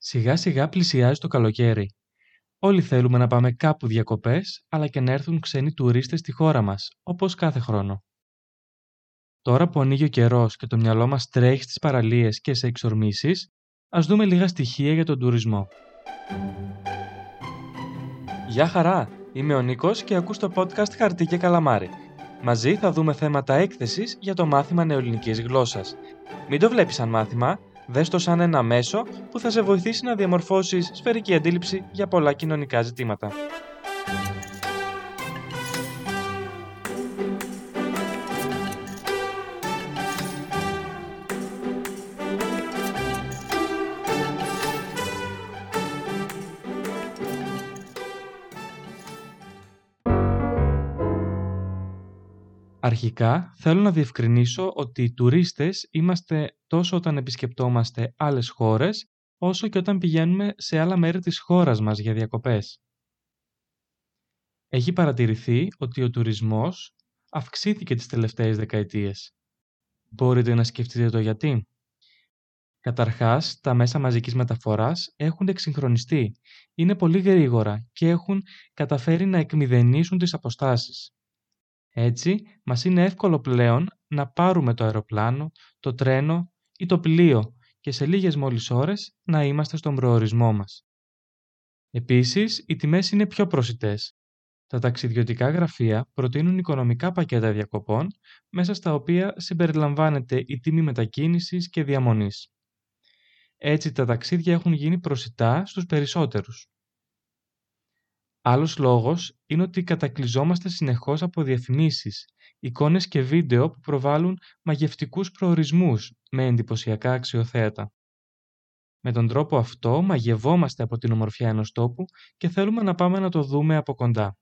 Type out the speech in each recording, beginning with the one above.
Σιγά σιγά πλησιάζει το καλοκαίρι. Όλοι θέλουμε να πάμε κάπου διακοπές, αλλά και να έρθουν ξένοι τουρίστες στη χώρα μας, όπως κάθε χρόνο. Τώρα που ανοίγει ο καιρός και το μυαλό μας τρέχει στις παραλίες και σε εξορμήσεις, ας δούμε λίγα στοιχεία για τον τουρισμό. Γεια χαρά! Είμαι ο Νίκος και ακούς το podcast Χαρτί και Καλαμάρι. Μαζί θα δούμε θέματα έκθεσης για το μάθημα νεοελληνικής γλώσσας. Μην το βλέπεις σαν μάθημα, δες το σαν ένα μέσο που θα σε βοηθήσει να διαμορφώσεις σφαιρική αντίληψη για πολλά κοινωνικά ζητήματα. Αρχικά, θέλω να διευκρινίσω ότι οι τουρίστες είμαστε τόσο όταν επισκεπτόμαστε άλλες χώρες, όσο και όταν πηγαίνουμε σε άλλα μέρη της χώρας μας για διακοπές. Έχει παρατηρηθεί ότι ο τουρισμός αυξήθηκε τις τελευταίες δεκαετίες. Μπορείτε να σκεφτείτε το γιατί. Καταρχάς, τα μέσα μαζικής μεταφοράς έχουν εξυγχρονιστεί, είναι πολύ γρήγορα και έχουν καταφέρει να εκμηδενήσουν τις αποστάσεις. Έτσι, μας είναι εύκολο πλέον να πάρουμε το αεροπλάνο, το τρένο ή το πλοίο και σε λίγες μόλις ώρες να είμαστε στον προορισμό μας. Επίσης, οι τιμές είναι πιο προσιτές. Τα ταξιδιωτικά γραφεία προτείνουν οικονομικά πακέτα διακοπών, μέσα στα οποία συμπεριλαμβάνεται η τιμή μετακίνησης και διαμονής. Έτσι, τα ταξίδια έχουν γίνει προσιτά στους περισσότερους. Άλλος λόγος είναι ότι κατακλυζόμαστε συνεχώς από διαφημίσεις, εικόνες και βίντεο που προβάλλουν μαγευτικούς προορισμούς με εντυπωσιακά αξιοθέατα. Με τον τρόπο αυτό μαγευόμαστε από την ομορφιά ενός τόπου και θέλουμε να πάμε να το δούμε από κοντά.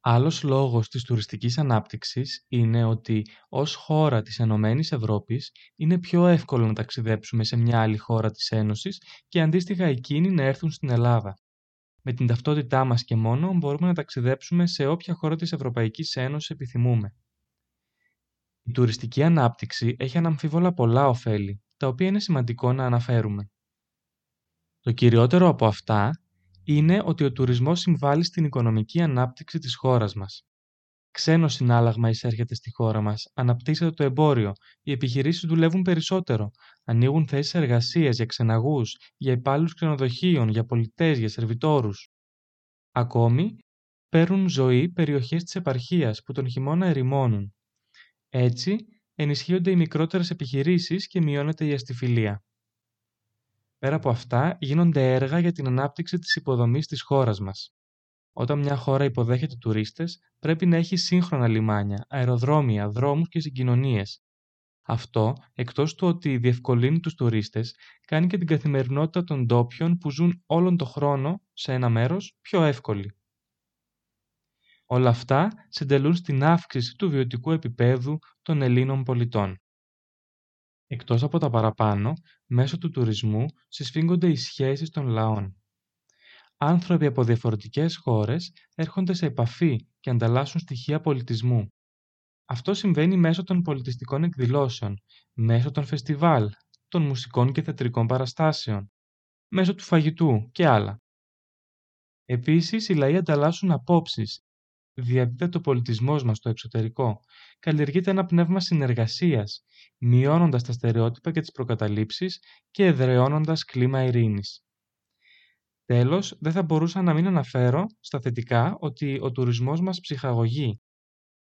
Άλλος λόγος της τουριστικής ανάπτυξης είναι ότι ως χώρα της Ενωμένης Ευρώπης είναι πιο εύκολο να ταξιδέψουμε σε μια άλλη χώρα της Ένωσης και αντίστοιχα εκείνοι να έρθουν στην Ελλάδα. Με την ταυτότητά μας και μόνο μπορούμε να ταξιδέψουμε σε όποια χώρα της Ευρωπαϊκής Ένωσης επιθυμούμε. Η τουριστική ανάπτυξη έχει αναμφίβολα πολλά ωφέλη, τα οποία είναι σημαντικό να αναφέρουμε. Το κυριότερο από αυτά είναι ότι ο τουρισμός συμβάλλει στην οικονομική ανάπτυξη της χώρας μας. Ξένο συνάλλαγμα εισέρχεται στη χώρα μας, αναπτύσσεται το εμπόριο, οι επιχειρήσεις δουλεύουν περισσότερο, ανοίγουν θέσεις εργασίας για ξεναγούς, για υπάλληλους ξενοδοχείων, για πολιτές, για σερβιτόρους. Ακόμη, παίρνουν ζωή περιοχές της επαρχίας που τον χειμώνα ερημώνουν. Έτσι, ενισχύονται οι μικρότερες επιχειρήσεις και μειώνεται η αστιφιλία. Πέρα από αυτά, γίνονται έργα για την ανάπτυξη της υποδομής της χώρας μας. Όταν μια χώρα υποδέχεται τουρίστες, πρέπει να έχει σύγχρονα λιμάνια, αεροδρόμια, δρόμους και συγκοινωνίες. Αυτό, εκτός του ότι διευκολύνει τους τουρίστες, κάνει και την καθημερινότητα των ντόπιων που ζουν όλον το χρόνο σε ένα μέρος πιο εύκολη. Όλα αυτά συντελούν στην αύξηση του βιωτικού επίπεδου των Ελλήνων πολιτών. Εκτός από τα παραπάνω, μέσω του τουρισμού συσφίγγονται οι σχέσεις των λαών. Άνθρωποι από διαφορετικές χώρες έρχονται σε επαφή και ανταλλάσσουν στοιχεία πολιτισμού. Αυτό συμβαίνει μέσω των πολιτιστικών εκδηλώσεων, μέσω των φεστιβάλ, των μουσικών και θεατρικών παραστάσεων, μέσω του φαγητού και άλλα. Επίσης, οι λαοί ανταλλάσσουν απόψεις, διαδίδεται ο πολιτισμός μας στο εξωτερικό, καλλιεργείται ένα πνεύμα συνεργασίας, μειώνοντας τα στερεότυπα και τις προκαταλήψεις και εδραιώνοντας κλίμα ειρήνης. Τέλος, δεν θα μπορούσα να μην αναφέρω στα θετικά ότι ο τουρισμός μας ψυχαγωγεί.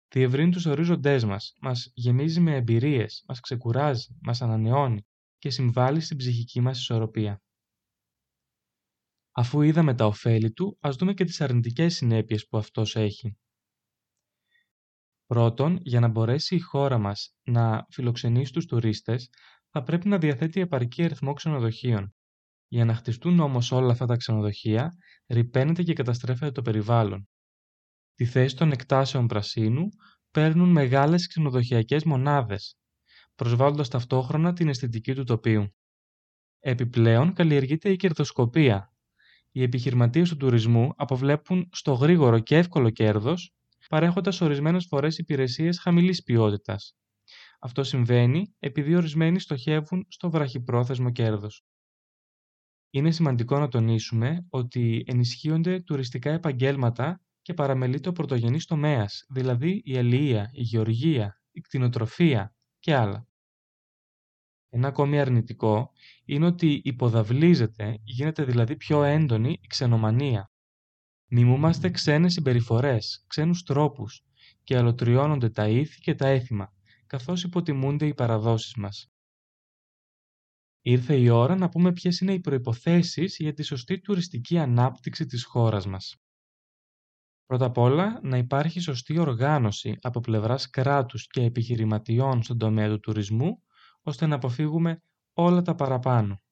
Διευρύνει τους ορίζοντές μας, μας γεμίζει με εμπειρίες, μας ξεκουράζει, μας ανανεώνει και συμβάλλει στην ψυχική μας ισορροπία. Αφού είδαμε τα ωφέλη του, ας δούμε και τις αρνητικές συνέπειες που αυτός έχει. Πρώτον, για να μπορέσει η χώρα μας να φιλοξενήσει τους τουρίστες, θα πρέπει να διαθέτει επαρκή αριθμό ξενοδοχείων. Για να χτιστούν όμως όλα αυτά τα ξενοδοχεία, ρηπαίνεται και καταστρέφεται το περιβάλλον. Τη θέση των εκτάσεων πρασίνου παίρνουν μεγάλες ξενοδοχειακές μονάδες, προσβάλλοντας ταυτόχρονα την αισθητική του τοπίου. Επιπλέον καλλιεργείται η κερδοσκοπία. Οι επιχειρηματίες του τουρισμού αποβλέπουν στο γρήγορο και εύκολο κέρδος, παρέχοντας ορισμένες φορές υπηρεσίες χαμηλής ποιότητας. Αυτό συμβαίνει επειδή ορισμένοι στοχεύουν στο βραχυπρόθεσμο κέρδος. Είναι σημαντικό να τονίσουμε ότι ενισχύονται τουριστικά επαγγέλματα και παραμελείται ο πρωτογενής τομέας, δηλαδή η αλληλεία, η γεωργία, η κτηνοτροφία και άλλα. Ένα ακόμη αρνητικό είναι ότι υποδαβλίζεται, γίνεται δηλαδή πιο έντονη η ξενομανία. Μιμούμαστε ξένες συμπεριφορές, ξένους τρόπους και αλωτριώνονται τα ήθη και τα έθιμα, καθώς υποτιμούνται οι παραδόσεις μας. Ήρθε η ώρα να πούμε ποιες είναι οι προϋποθέσεις για τη σωστή τουριστική ανάπτυξη της χώρας μας. Πρώτα απ' όλα, να υπάρχει σωστή οργάνωση από πλευράς κράτους και επιχειρηματιών στον τομέα του τουρισμού, ώστε να αποφύγουμε όλα τα παραπάνω.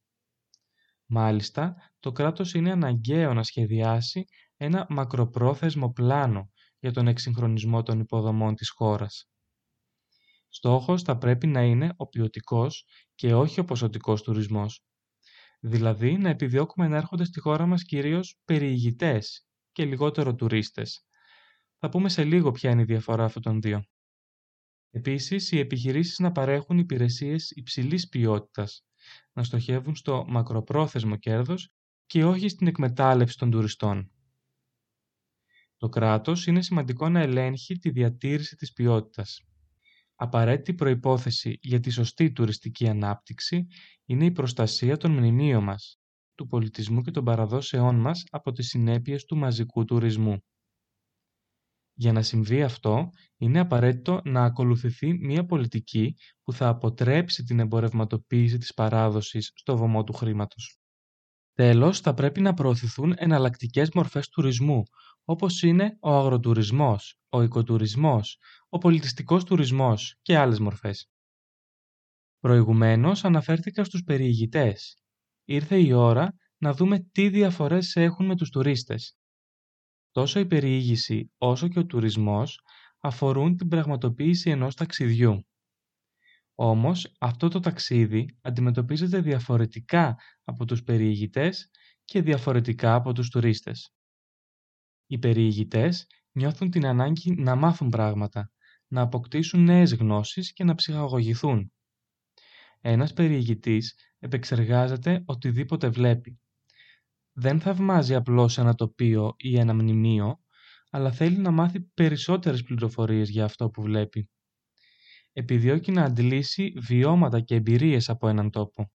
Μάλιστα, το κράτος είναι αναγκαίο να σχεδιάσει ένα μακροπρόθεσμο πλάνο για τον εξυγχρονισμό των υποδομών της χώρας. Στόχος θα πρέπει να είναι ο ποιοτικός και όχι ο ποσοτικός τουρισμός. Δηλαδή να επιδιώκουμε να έρχονται στη χώρα μας κυρίως περιηγητές και λιγότερο τουρίστες. Θα πούμε σε λίγο ποια είναι η διαφορά αυτών των δύο. Επίσης, οι επιχειρήσεις να παρέχουν υπηρεσίες υψηλής ποιότητας, να στοχεύουν στο μακροπρόθεσμο κέρδος και όχι στην εκμετάλλευση των τουριστών. Το κράτος είναι σημαντικό να ελέγχει τη διατήρηση της ποιότητας. Απαραίτητη προϋπόθεση για τη σωστή τουριστική ανάπτυξη είναι η προστασία των μνημείων μας, του πολιτισμού και των παραδόσεών μας από τις συνέπειες του μαζικού τουρισμού. Για να συμβεί αυτό, είναι απαραίτητο να ακολουθηθεί μια πολιτική που θα αποτρέψει την εμπορευματοποίηση της παράδοσης στο βωμό του χρήματος. Τέλος, θα πρέπει να προωθηθούν εναλλακτικές μορφές τουρισμού, όπως είναι ο αγροτουρισμός, ο οικοτουρισμός, ο πολιτιστικός τουρισμός και άλλες μορφές. Προηγουμένως αναφέρθηκα στους περιηγητές. Ήρθε η ώρα να δούμε τι διαφορές έχουν με τους τουρίστες. Τόσο η περιήγηση όσο και ο τουρισμός αφορούν την πραγματοποίηση ενός ταξιδιού. Όμως αυτό το ταξίδι αντιμετωπίζεται διαφορετικά από τους περιηγητές και διαφορετικά από τους τουρίστες. Οι περιηγητές νιώθουν την ανάγκη να μάθουν πράγματα, να αποκτήσουν νέες γνώσεις και να ψυχαγωγηθούν. Ένας περιηγητής επεξεργάζεται οτιδήποτε βλέπει. Δεν θαυμάζει απλώς ένα τοπίο ή ένα μνημείο, αλλά θέλει να μάθει περισσότερες πληροφορίες για αυτό που βλέπει. Επιδιώκει να αντιλήσει βιώματα και εμπειρίες από έναν τόπο.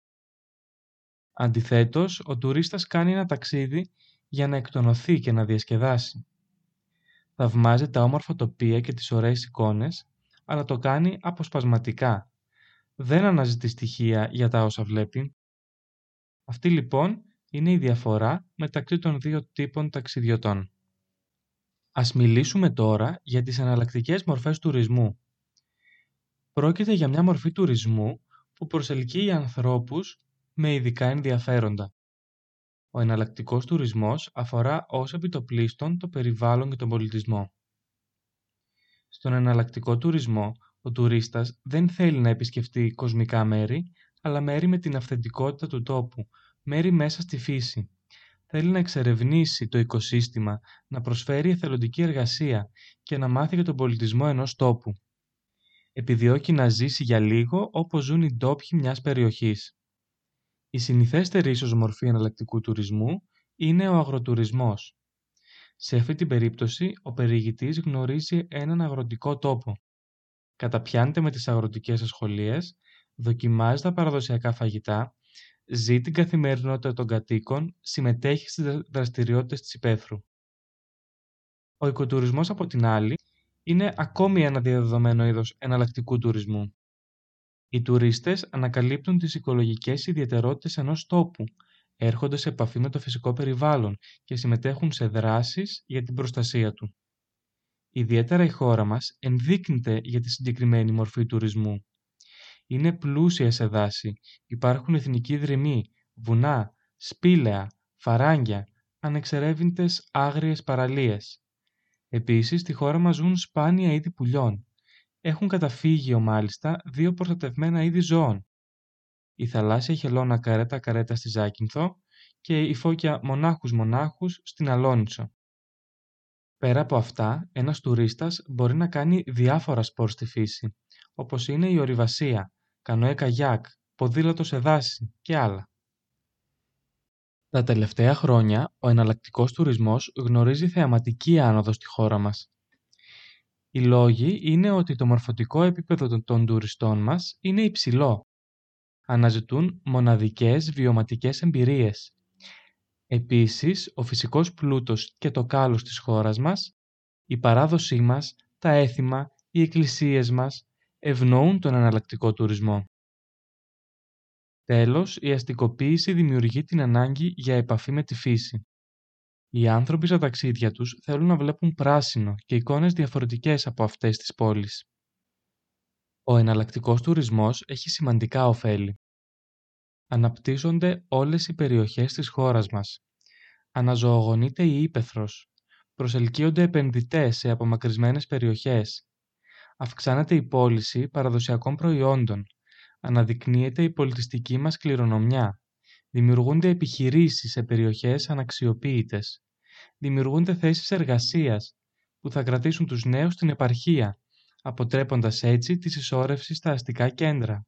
Αντιθέτως, ο τουρίστας κάνει ένα ταξίδι για να εκτονωθεί και να διασκεδάσει. Θαυμάζει τα όμορφα τοπία και τις ωραίες εικόνες, αλλά το κάνει αποσπασματικά. Δεν αναζητεί στοιχεία για τα όσα βλέπει. Αυτή λοιπόν είναι η διαφορά μεταξύ των δύο τύπων ταξιδιωτών. Ας μιλήσουμε τώρα για τις εναλλακτικές μορφές τουρισμού. Πρόκειται για μια μορφή τουρισμού που προσελκύει ανθρώπους με ειδικά ενδιαφέροντα. Ο εναλλακτικός τουρισμός αφορά ως επιτοπλίστων το περιβάλλον και τον πολιτισμό. Στον εναλλακτικό τουρισμό, ο τουρίστας δεν θέλει να επισκεφτεί κοσμικά μέρη, αλλά μέρη με την αυθεντικότητα του τόπου, μέρη μέσα στη φύση. Θέλει να εξερευνήσει το οικοσύστημα, να προσφέρει εθελοντική εργασία και να μάθει για τον πολιτισμό ενός τόπου. Επιδιώκει να ζήσει για λίγο όπως ζουν οι ντόπιοι μιας περιοχής. Η συνηθέστερη ίσως μορφή εναλλακτικού τουρισμού είναι ο αγροτουρισμός. Σε αυτή την περίπτωση, ο περιηγητής γνωρίζει έναν αγροτικό τόπο. Καταπιάνεται με τις αγροτικές ασχολίες, δοκιμάζει τα παραδοσιακά φαγητά, ζει την καθημερινότητα των κατοίκων, συμμετέχει στις δραστηριότητες της υπαίθρου. Ο οικοτουρισμός, από την άλλη, είναι ακόμη ένα διαδεδομένο είδος εναλλακτικού τουρισμού. Οι τουρίστες ανακαλύπτουν τις οικολογικές ιδιαιτερότητες ενός τόπου, έρχονται σε επαφή με το φυσικό περιβάλλον και συμμετέχουν σε δράσεις για την προστασία του. Ιδιαίτερα η χώρα μας ενδείκνυται για τη συγκεκριμένη μορφή τουρισμού. Είναι πλούσια σε δάση, υπάρχουν εθνικοί δρυμοί, βουνά, σπήλαια, φαράγγια, ανεξερεύνητες άγριες παραλίες. Επίσης, στη χώρα μας ζουν σπάνια είδη πουλιών, έχουν καταφύγιο μάλιστα δύο προστατευμένα είδη ζώων. Η θαλάσσια χελώνα καρέτα καρέτα στη Ζάκυνθο και η φώκια μονάχους μονάχους στην Αλόνισο. Πέρα από αυτά, ένας τουρίστας μπορεί να κάνει διάφορα σπορ στη φύση, όπως είναι η ορειβασία, κανόε καγιάκ, ποδήλατο σε δάση και άλλα. Τα τελευταία χρόνια, ο εναλλακτικός τουρισμός γνωρίζει θεαματική άνοδο στη χώρα μας. Οι λόγοι είναι ότι το μορφωτικό επίπεδο των τουριστών μας είναι υψηλό. Αναζητούν μοναδικές βιωματικές εμπειρίες. Επίσης, ο φυσικός πλούτος και το κάλος της χώρας μας, η παράδοσή μας, τα έθιμα, οι εκκλησίες μας ευνοούν τον εναλλακτικό τουρισμό. Τέλος, η αστικοποίηση δημιουργεί την ανάγκη για επαφή με τη φύση. Οι άνθρωποι στα ταξίδια τους θέλουν να βλέπουν πράσινο και εικόνες διαφορετικές από αυτές της πόλης. Ο εναλλακτικός τουρισμός έχει σημαντικά ωφέλη. Αναπτύσσονται όλες οι περιοχές της χώρας μας. Αναζωογονείται η ύπεθρος. Προσελκύονται επενδυτές σε απομακρυσμένες περιοχές. Αυξάνεται η πώληση παραδοσιακών προϊόντων αναδεικνύεται η πολιτιστική μας κληρονομιά. Δημιουργούνται επιχειρήσεις σε περιοχές αναξιοποίητες. Δημιουργούνται θέσεις εργασίας που θα κρατήσουν τους νέους στην επαρχία, αποτρέποντας έτσι τη συσσόρευση στα αστικά κέντρα.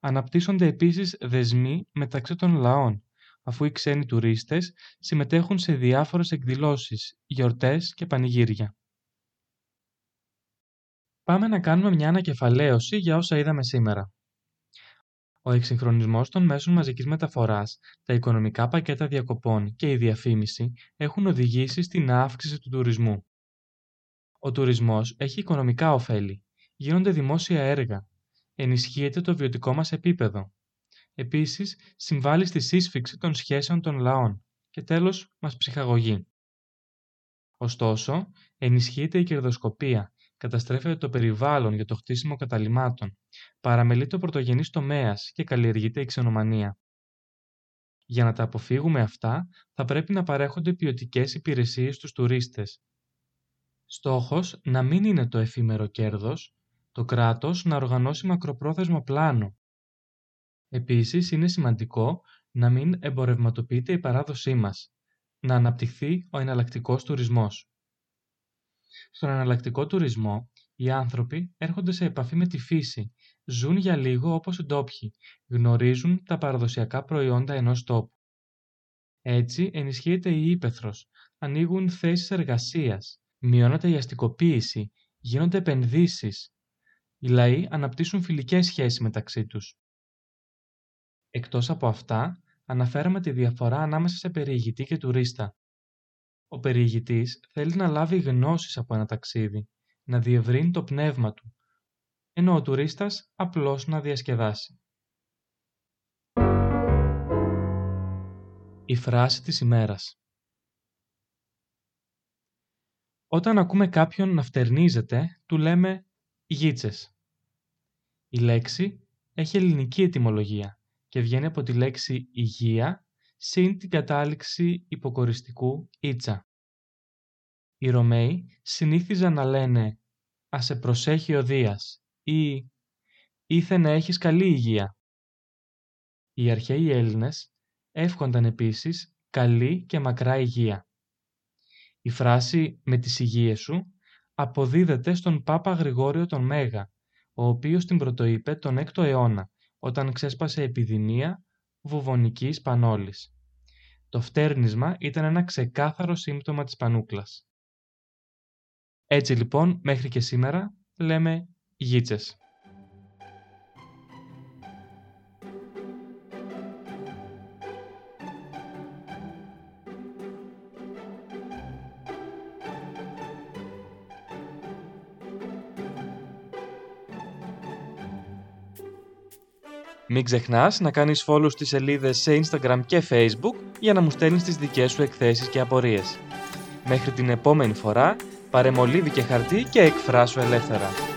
Αναπτύσσονται επίσης δεσμοί μεταξύ των λαών, αφού οι ξένοι τουρίστες συμμετέχουν σε διάφορες εκδηλώσεις, γιορτές και πανηγύρια. Πάμε να κάνουμε μια ανακεφαλαίωση για όσα είδαμε σήμερα. Ο εξυγχρονισμός των μέσων μαζικής μεταφοράς, τα οικονομικά πακέτα διακοπών και η διαφήμιση έχουν οδηγήσει στην αύξηση του τουρισμού. Ο τουρισμός έχει οικονομικά ωφέλη. Γίνονται δημόσια έργα. Ενισχύεται το βιωτικό μας επίπεδο. Επίσης, συμβάλλει στη σύσφυξη των σχέσεων των λαών και τέλος μας ψυχαγωγεί. Ωστόσο, ενισχύεται η κερδοσκοπία καταστρέφεται το περιβάλλον για το χτίσιμο καταλυμάτων, παραμελείται ο πρωτογενής τομέας και καλλιεργείται η ξενομανία. Για να τα αποφύγουμε αυτά, θα πρέπει να παρέχονται ποιοτικές υπηρεσίες στους τουρίστες. Στόχος να μην είναι το εφήμερο κέρδος, το κράτος να οργανώσει μακροπρόθεσμο πλάνο. Επίσης, είναι σημαντικό να μην εμπορευματοποιείται η παράδοσή μας, να αναπτυχθεί ο εναλλακτικός τουρισμός. Στον εναλλακτικό τουρισμό, οι άνθρωποι έρχονται σε επαφή με τη φύση, ζουν για λίγο όπως οι ντόπιοι, γνωρίζουν τα παραδοσιακά προϊόντα ενός τόπου. Έτσι ενισχύεται η ύπεθρος, ανοίγουν θέσεις εργασίας, μειώνεται η αστικοποίηση, γίνονται επενδύσεις. Οι λαοί αναπτύσσουν φιλικές σχέσεις μεταξύ τους. Εκτός από αυτά, αναφέραμε τη διαφορά ανάμεσα σε περιηγητή και τουρίστα. Ο περιηγητής θέλει να λάβει γνώσεις από ένα ταξίδι, να διευρύνει το πνεύμα του, ενώ ο τουρίστας απλώς να διασκεδάσει. Η φράση της ημέρας Όταν ακούμε κάποιον να φτερνίζεται, του λέμε «γίτσες». Η λέξη έχει ελληνική ετυμολογία και βγαίνει από τη λέξη «υγεία» συν την κατάληξη υποκοριστικού «ίτσα». Οι Ρωμαίοι συνήθιζαν να λένε «Α σε προσέχει ο Δίας» ή «Ήθε να έχεις καλή υγεία». Οι αρχαίοι Έλληνες εύχονταν επίσης καλή και μακρά υγεία. Η φράση «με τις υγείες σου» αποδίδεται στον Πάπα Γρηγόριο τον Μέγα, ο οποίος την πρωτοείπε τον 6ο αιώνα, όταν ξέσπασε επιδημία βουβονικής πανόλης. Το φτέρνισμα ήταν ένα ξεκάθαρο σύμπτωμα της πανούκλας. Έτσι λοιπόν, μέχρι και σήμερα, λέμε γίτσες. Μην ξεχνάς να κάνεις follow στις σελίδες σε Instagram και Facebook για να μου στέλνεις τις δικές σου εκθέσεις και απορίες. Μέχρι την επόμενη φορά, παρεμολύβη και χαρτί και εκφράσου ελεύθερα.